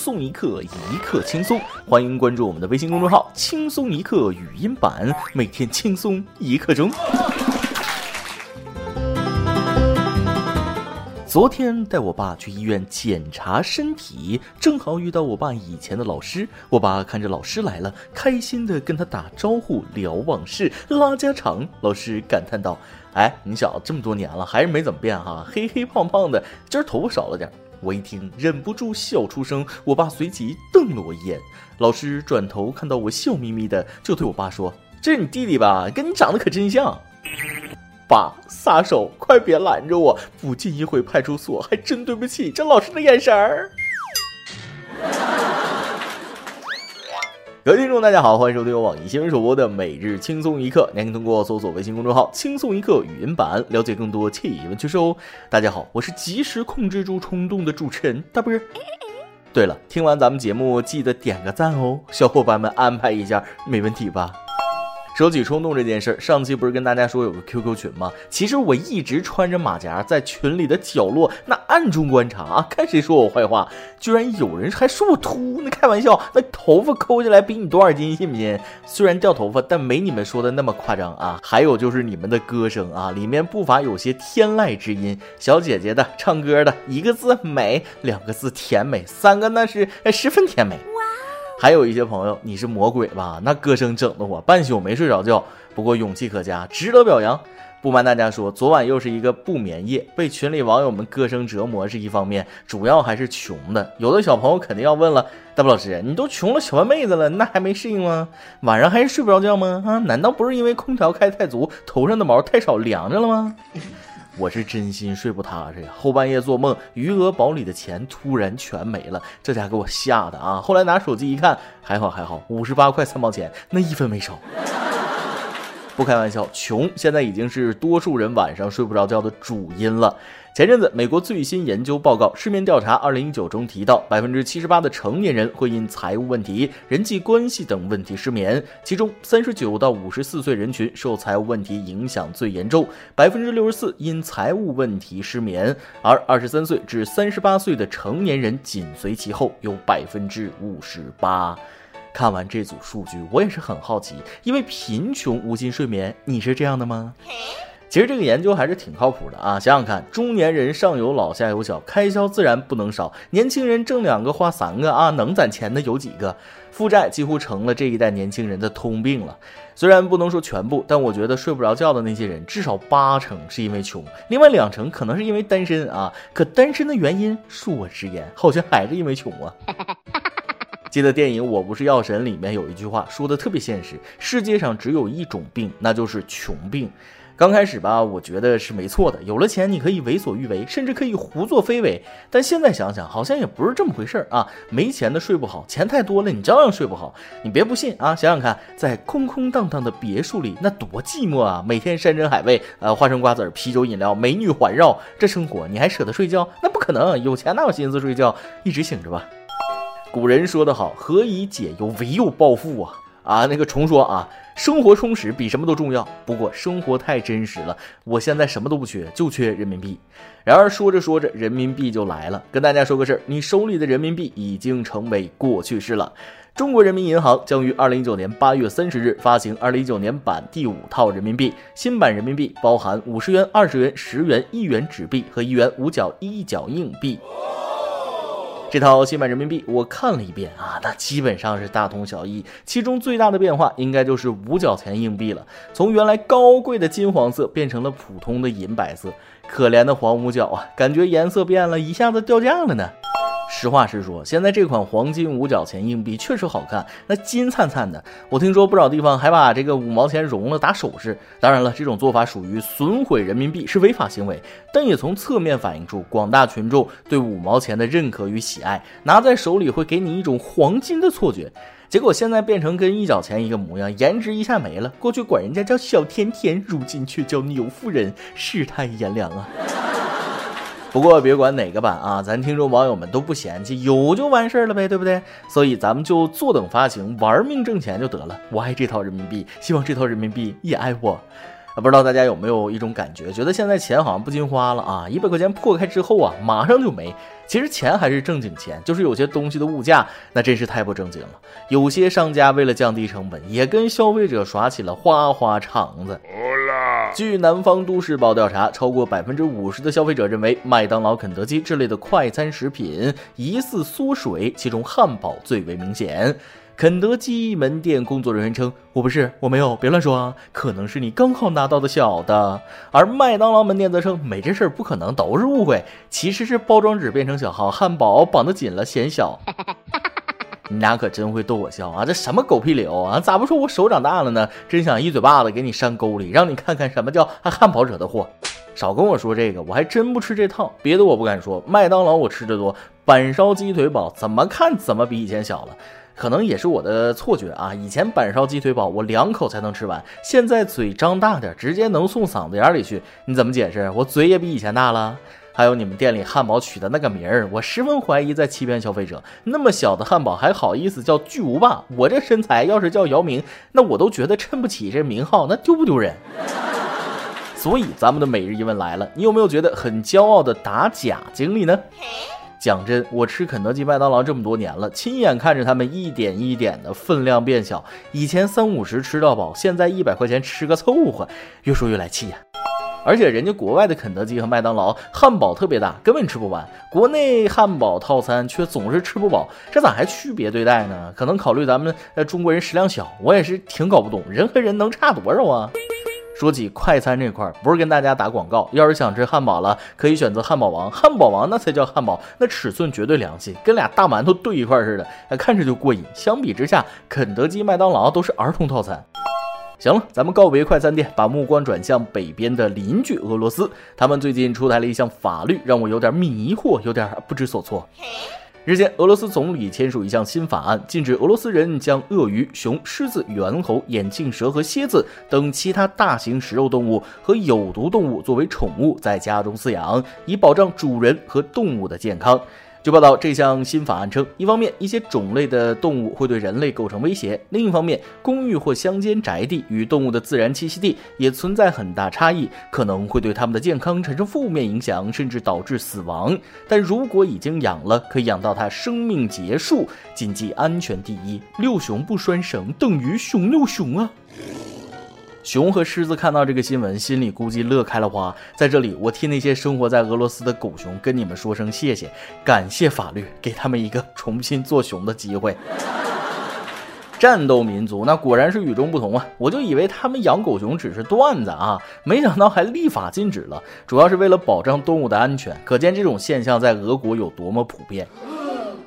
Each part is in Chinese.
松一刻，一刻轻松。欢迎关注我们的微信公众号“轻松一刻语音版”，每天轻松一刻钟。昨天带我爸去医院检查身体，正好遇到我爸以前的老师。我爸看着老师来了，开心的跟他打招呼，聊往事，拉家常。老师感叹道：“哎，你小子这么多年了，还是没怎么变哈，黑黑胖胖的，今儿头发少了点。”我一听，忍不住笑出声。我爸随即瞪了我一眼。老师转头看到我笑眯眯的，就对我爸说：“这是你弟弟吧？跟你长得可真像。”爸，撒手！快别拦着我！不进一回派出所，还真对不起这老师的眼神儿。各位听众，大家好，欢迎收听由网易新闻首播的《每日轻松一刻》，您可以通过搜索微信公众号“轻松一刻”语音版了解更多气温趣事哦。大家好，我是及时控制住冲动的主持人大不是。对了，听完咱们节目记得点个赞哦，小伙伴们安排一下，没问题吧？说起冲动这件事儿，上期不是跟大家说有个 QQ 群吗？其实我一直穿着马甲在群里的角落，那暗中观察啊，看谁说我坏话。居然有人还说我秃，那开玩笑，那头发抠下来比你多少斤，信不信？虽然掉头发，但没你们说的那么夸张啊。还有就是你们的歌声啊，里面不乏有些天籁之音，小姐姐的唱歌的，一个字美，两个字甜美，三个那是十分甜美。还有一些朋友，你是魔鬼吧？那歌声整的我半宿没睡着觉。不过勇气可嘉，值得表扬。不瞒大家说，昨晚又是一个不眠夜，被群里网友们歌声折磨是一方面，主要还是穷的。有的小朋友肯定要问了，大布老师，你都穷了小半辈子了，那还没适应吗？晚上还是睡不着觉吗？啊，难道不是因为空调开太足，头上的毛太少凉着了吗？我是真心睡不踏实呀，后半夜做梦，余额宝里的钱突然全没了，这家给我吓的啊！后来拿手机一看，还好还好，五十八块三毛钱，那一分没少。不开玩笑，穷现在已经是多数人晚上睡不着觉的主因了。前阵子，美国最新研究报告《失眠调查2019》中提到，百分之七十八的成年人会因财务问题、人际关系等问题失眠，其中三十九到五十四岁人群受财务问题影响最严重，百分之六十四因财务问题失眠，而二十三岁至三十八岁的成年人紧随其后，有百分之五十八。看完这组数据，我也是很好奇，因为贫穷无心睡眠，你是这样的吗？其实这个研究还是挺靠谱的啊！想想看，中年人上有老下有小，开销自然不能少；年轻人挣两个花三个啊，能攒钱的有几个？负债几乎成了这一代年轻人的通病了。虽然不能说全部，但我觉得睡不着觉的那些人，至少八成是因为穷，另外两成可能是因为单身啊。可单身的原因，恕我直言，好像还是因为穷啊。记得电影《我不是药神》里面有一句话说的特别现实：世界上只有一种病，那就是穷病。刚开始吧，我觉得是没错的。有了钱，你可以为所欲为，甚至可以胡作非为。但现在想想，好像也不是这么回事儿啊！没钱的睡不好，钱太多了，你照样睡不好。你别不信啊，想想看，在空空荡荡的别墅里，那多寂寞啊！每天山珍海味，呃，花生瓜子、啤酒饮料，美女环绕，这生活你还舍得睡觉？那不可能，有钱哪有心思睡觉？一直醒着吧。古人说得好，何以解忧，唯有暴富啊！啊，那个重说啊，生活充实比什么都重要。不过生活太真实了，我现在什么都不缺，就缺人民币。然而说着说着，人民币就来了。跟大家说个事儿，你手里的人民币已经成为过去式了。中国人民银行将于二零一九年八月三十日发行二零一九年版第五套人民币。新版人民币包含五十元、二十元、十元、一元纸币和一元五角一角硬币。这套新版人民币我看了一遍啊，那基本上是大同小异。其中最大的变化应该就是五角钱硬币了，从原来高贵的金黄色变成了普通的银白色。可怜的黄五角啊，感觉颜色变了，一下子掉价了呢。实话实说，现在这款黄金五角钱硬币确实好看，那金灿灿的。我听说不少地方还把这个五毛钱融了打首饰。当然了，这种做法属于损毁人民币，是违法行为。但也从侧面反映出广大群众对五毛钱的认可与喜爱，拿在手里会给你一种黄金的错觉。结果现在变成跟一角钱一个模样，颜值一下没了。过去管人家叫小甜甜，如今却叫牛夫人，世态炎凉啊！不过别管哪个版啊，咱听众网友们都不嫌弃，有就完事儿了呗，对不对？所以咱们就坐等发行，玩命挣钱就得了。我爱这套人民币，希望这套人民币也爱我。不知道大家有没有一种感觉，觉得现在钱好像不禁花了啊？一百块钱破开之后啊，马上就没。其实钱还是正经钱，就是有些东西的物价那真是太不正经了。有些商家为了降低成本，也跟消费者耍起了花花肠子。据南方都市报调查，超过百分之五十的消费者认为麦当劳、肯德基之类的快餐食品疑似缩水，其中汉堡最为明显。肯德基门店工作人员称：“我不是，我没有，别乱说啊，可能是你刚好拿到的小的。”而麦当劳门店则称：“没这事儿，不可能，都是误会，其实是包装纸变成小号，汉堡绑得紧了，显小。”你俩可真会逗我笑啊！这什么狗屁理由啊？咋不说我手长大了呢？真想一嘴巴子给你扇沟里，让你看看什么叫汉堡惹的祸。少跟我说这个，我还真不吃这套。别的我不敢说，麦当劳我吃的多，板烧鸡腿堡怎么看怎么比以前小了。可能也是我的错觉啊！以前板烧鸡腿堡我两口才能吃完，现在嘴张大点，直接能送嗓子眼里去。你怎么解释？我嘴也比以前大了。还有你们店里汉堡取的那个名儿，我十分怀疑在欺骗消费者。那么小的汉堡还好意思叫巨无霸？我这身材要是叫姚明，那我都觉得衬不起这名号，那丢不丢人？所以咱们的每日一问来了，你有没有觉得很骄傲的打假经历呢？讲真，我吃肯德基、麦当劳这么多年了，亲眼看着他们一点一点的分量变小。以前三五十吃到饱，现在一百块钱吃个凑合，越说越来气呀！而且人家国外的肯德基和麦当劳汉堡特别大，根本吃不完；国内汉堡套餐却总是吃不饱，这咋还区别对待呢？可能考虑咱们中国人食量小，我也是挺搞不懂，人和人能差多少啊？说起快餐这块，不是跟大家打广告。要是想吃汉堡了，可以选择汉堡王。汉堡王那才叫汉堡，那尺寸绝对良心，跟俩大馒头对一块似的，看着就过瘾。相比之下，肯德基、麦当劳都是儿童套餐。行了，咱们告别快餐店，把目光转向北边的邻居俄罗斯。他们最近出台了一项法律，让我有点迷惑，有点不知所措。日前，俄罗斯总理签署一项新法案，禁止俄罗斯人将鳄鱼、熊、狮子、猿猴、眼镜蛇和蝎子等其他大型食肉动物和有毒动物作为宠物在家中饲养，以保障主人和动物的健康。据报道，这项新法案称，一方面，一些种类的动物会对人类构成威胁；另一方面，公寓或乡间宅地与动物的自然栖息地也存在很大差异，可能会对它们的健康产生负面影响，甚至导致死亡。但如果已经养了，可以养到它生命结束。谨记安全第一，六熊不拴绳等于熊六熊啊！熊和狮子看到这个新闻，心里估计乐开了花。在这里，我替那些生活在俄罗斯的狗熊跟你们说声谢谢，感谢法律给他们一个重新做熊的机会。战斗民族那果然是与众不同啊！我就以为他们养狗熊只是段子啊，没想到还立法禁止了，主要是为了保障动物的安全。可见这种现象在俄国有多么普遍。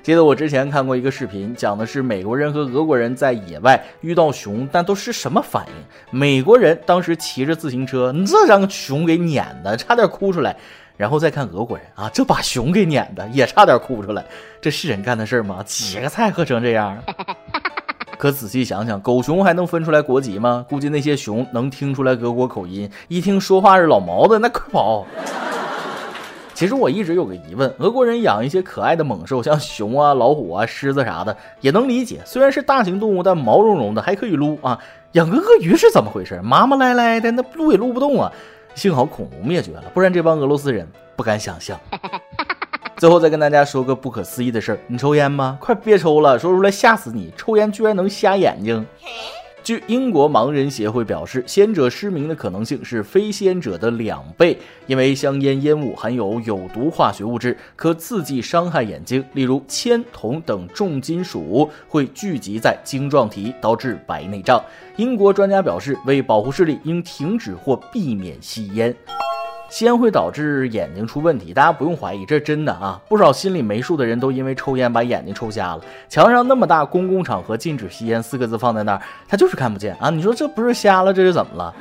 记得我之前看过一个视频，讲的是美国人和俄国人在野外遇到熊，但都是什么反应？美国人当时骑着自行车，这让熊给撵的，差点哭出来。然后再看俄国人啊，这把熊给撵的，也差点哭出来。这是人干的事吗？几个菜喝成这样？可仔细想想，狗熊还能分出来国籍吗？估计那些熊能听出来俄国口音，一听说话是老毛子，那快跑！其实我一直有个疑问，俄国人养一些可爱的猛兽，像熊啊、老虎啊、狮子啥的，也能理解。虽然是大型动物，但毛茸茸的，还可以撸啊。养个鳄鱼是怎么回事？麻麻赖赖的，那撸也撸不动啊。幸好恐龙灭绝了，不然这帮俄罗斯人不敢想象。最后再跟大家说个不可思议的事儿：你抽烟吗？快别抽了，说出来吓死你！抽烟居然能瞎眼睛。据英国盲人协会表示，先者失明的可能性是非先者的两倍，因为香烟烟雾含有有毒化学物质，可刺激伤害眼睛，例如铅、铜等重金属会聚集在晶状体，导致白内障。英国专家表示，为保护视力，应停止或避免吸烟。吸烟会导致眼睛出问题，大家不用怀疑，这是真的啊！不少心里没数的人都因为抽烟把眼睛抽瞎了。墙上那么大“公共场合禁止吸烟”四个字放在那儿，他就是看不见啊！你说这不是瞎了，这是怎么了？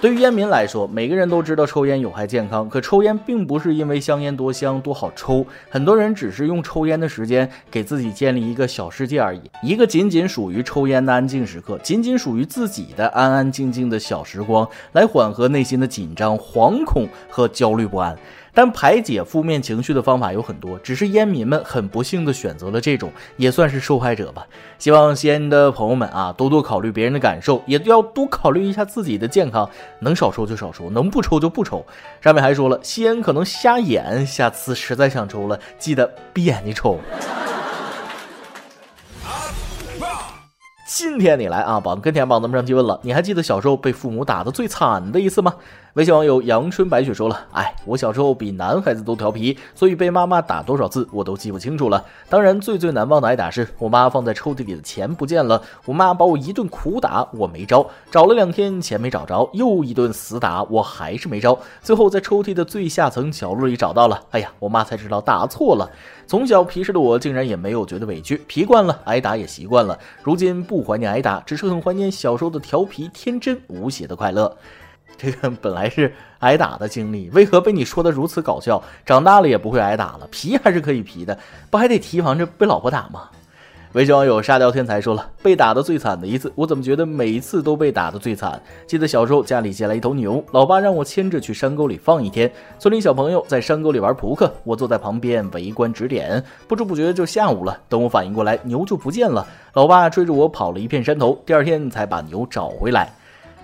对于烟民来说，每个人都知道抽烟有害健康，可抽烟并不是因为香烟多香多好抽，很多人只是用抽烟的时间给自己建立一个小世界而已，一个仅仅属于抽烟的安静时刻，仅仅属于自己的安安静静的小时光，来缓和内心的紧张、惶恐和焦虑不安。但排解负面情绪的方法有很多，只是烟民们很不幸的选择了这种，也算是受害者吧。希望吸烟的朋友们啊，多多考虑别人的感受，也要多考虑一下自己的健康，能少抽就少抽，能不抽就不抽。上面还说了，吸烟可能瞎眼，下次实在想抽了，记得闭眼睛抽。今天你来啊，榜跟天榜咱们上去问了，你还记得小时候被父母打的最惨的一次吗？微信网友阳春白雪说了，哎，我小时候比男孩子都调皮，所以被妈妈打多少次我都记不清楚了。当然最最难忘的挨打是我妈放在抽屉里的钱不见了，我妈把我一顿苦打，我没招，找了两天钱没找着，又一顿死打，我还是没招，最后在抽屉的最下层角落里找到了，哎呀，我妈才知道打错了。从小皮实的我竟然也没有觉得委屈，皮惯了挨打也习惯了，如今不不怀念挨打，只是很怀念小时候的调皮、天真、无邪的快乐。这个本来是挨打的经历，为何被你说的如此搞笑？长大了也不会挨打了，皮还是可以皮的，不还得提防着被老婆打吗？微信网友沙雕天才说了，被打的最惨的一次，我怎么觉得每一次都被打的最惨？记得小时候家里借来一头牛，老爸让我牵着去山沟里放一天，村里小朋友在山沟里玩扑克，我坐在旁边围观指点，不知不觉就下午了。等我反应过来，牛就不见了，老爸追着我跑了一片山头，第二天才把牛找回来。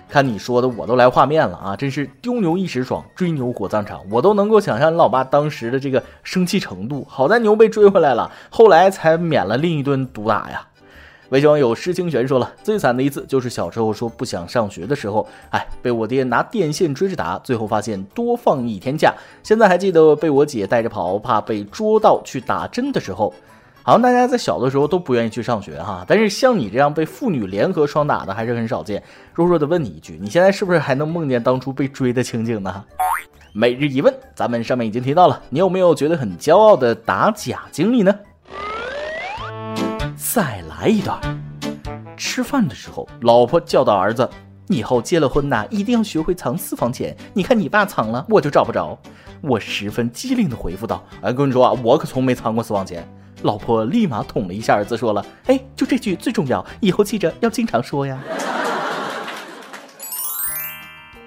看你说的，我都来画面了啊！真是丢牛一时爽，追牛火葬场，我都能够想象你老爸当时的这个生气程度。好在牛被追回来了，后来才免了另一顿毒打呀。微信网友施清玄说了，最惨的一次就是小时候说不想上学的时候，哎，被我爹拿电线追着打，最后发现多放一天假。现在还记得被我姐带着跑，怕被捉到去打针的时候。好像大家在小的时候都不愿意去上学哈，但是像你这样被父女联合双打的还是很少见。弱弱的问你一句，你现在是不是还能梦见当初被追的情景呢？每日一问，咱们上面已经提到了，你有没有觉得很骄傲的打假经历呢？再来一段。吃饭的时候，老婆教导儿子，以后结了婚呐，一定要学会藏私房钱。你看你爸藏了，我就找不着。我十分机灵的回复道：“哎，跟你说啊，我可从没藏过私房钱。”老婆立马捅了一下儿子，说了：“哎，就这句最重要，以后记着要经常说呀。”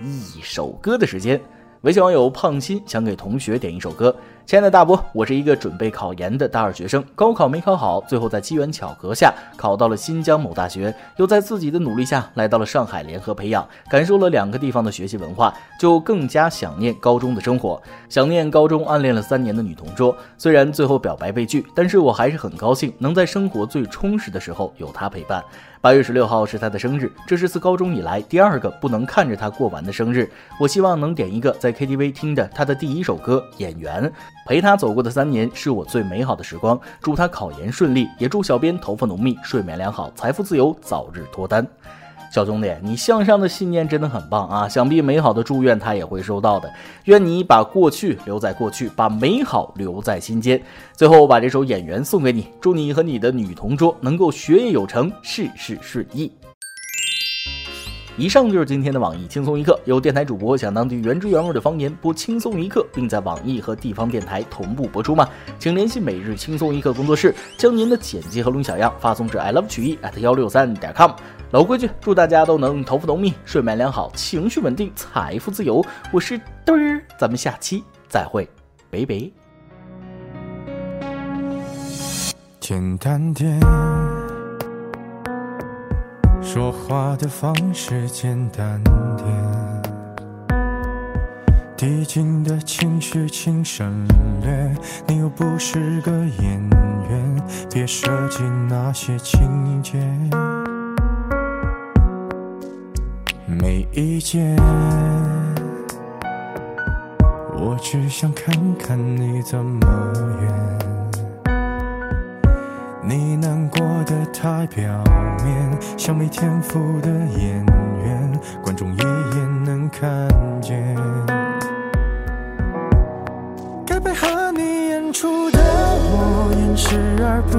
一首歌的时间，微信网友胖心想给同学点一首歌。亲爱的大波，我是一个准备考研的大二学生，高考没考好，最后在机缘巧合下考到了新疆某大学，又在自己的努力下来到了上海联合培养，感受了两个地方的学习文化，就更加想念高中的生活，想念高中暗恋了三年的女同桌。虽然最后表白被拒，但是我还是很高兴能在生活最充实的时候有她陪伴。八月十六号是他的生日，这是自高中以来第二个不能看着他过完的生日。我希望能点一个在 KTV 听的他的第一首歌《演员》。陪他走过的三年是我最美好的时光。祝他考研顺利，也祝小编头发浓密、睡眠良好、财富自由、早日脱单。小兄弟，你向上的信念真的很棒啊！想必美好的祝愿他也会收到的。愿你把过去留在过去，把美好留在心间。最后，我把这首《演员》送给你，祝你和你的女同桌能够学业有成，事事顺意。以上就是今天的网易轻松一刻。有电台主播想当地原汁原味的方言播轻松一刻，并在网易和地方电台同步播出吗？请联系每日轻松一刻工作室，将您的简介和录音小样发送至 i love 曲艺 at 幺六三点 com。老规矩，祝大家都能头发浓密、睡眠良好、情绪稳定、财富自由。我是嘚儿，咱们下期再会，拜拜。简单点，说话的方式简单点，递进的情绪请省略。你又不是个演员，别设计那些情节。没意见，我只想看看你怎么演。你难过的太表面，像没天赋的演员，观众一眼能看见。该配合你演出的我，演视而不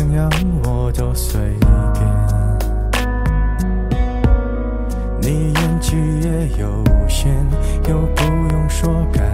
怎样我都随便。你演技也有限，又不用说感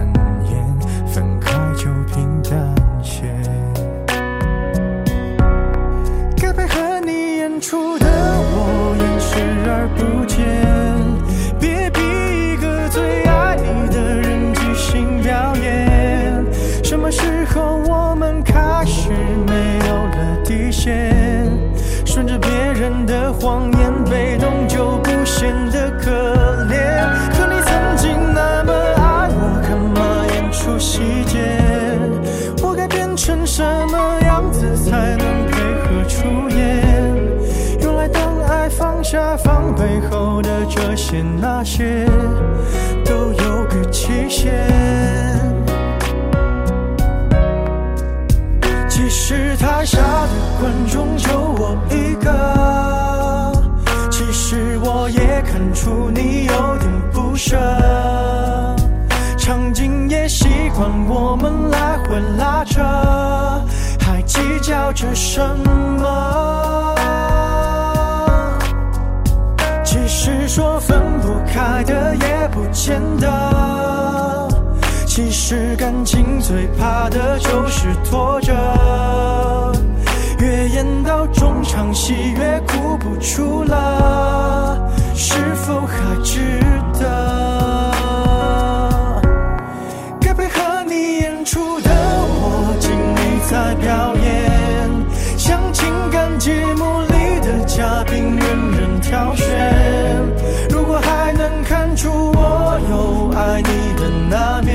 下防备后的这些那些，都有个期限。其实台下的观众就我一个，其实我也看出你有点不舍，场景也习惯我们来回拉扯，还计较着什么？见的。其实感情最怕的就是拖着，越演到中场戏越哭不出了，是否还值得？你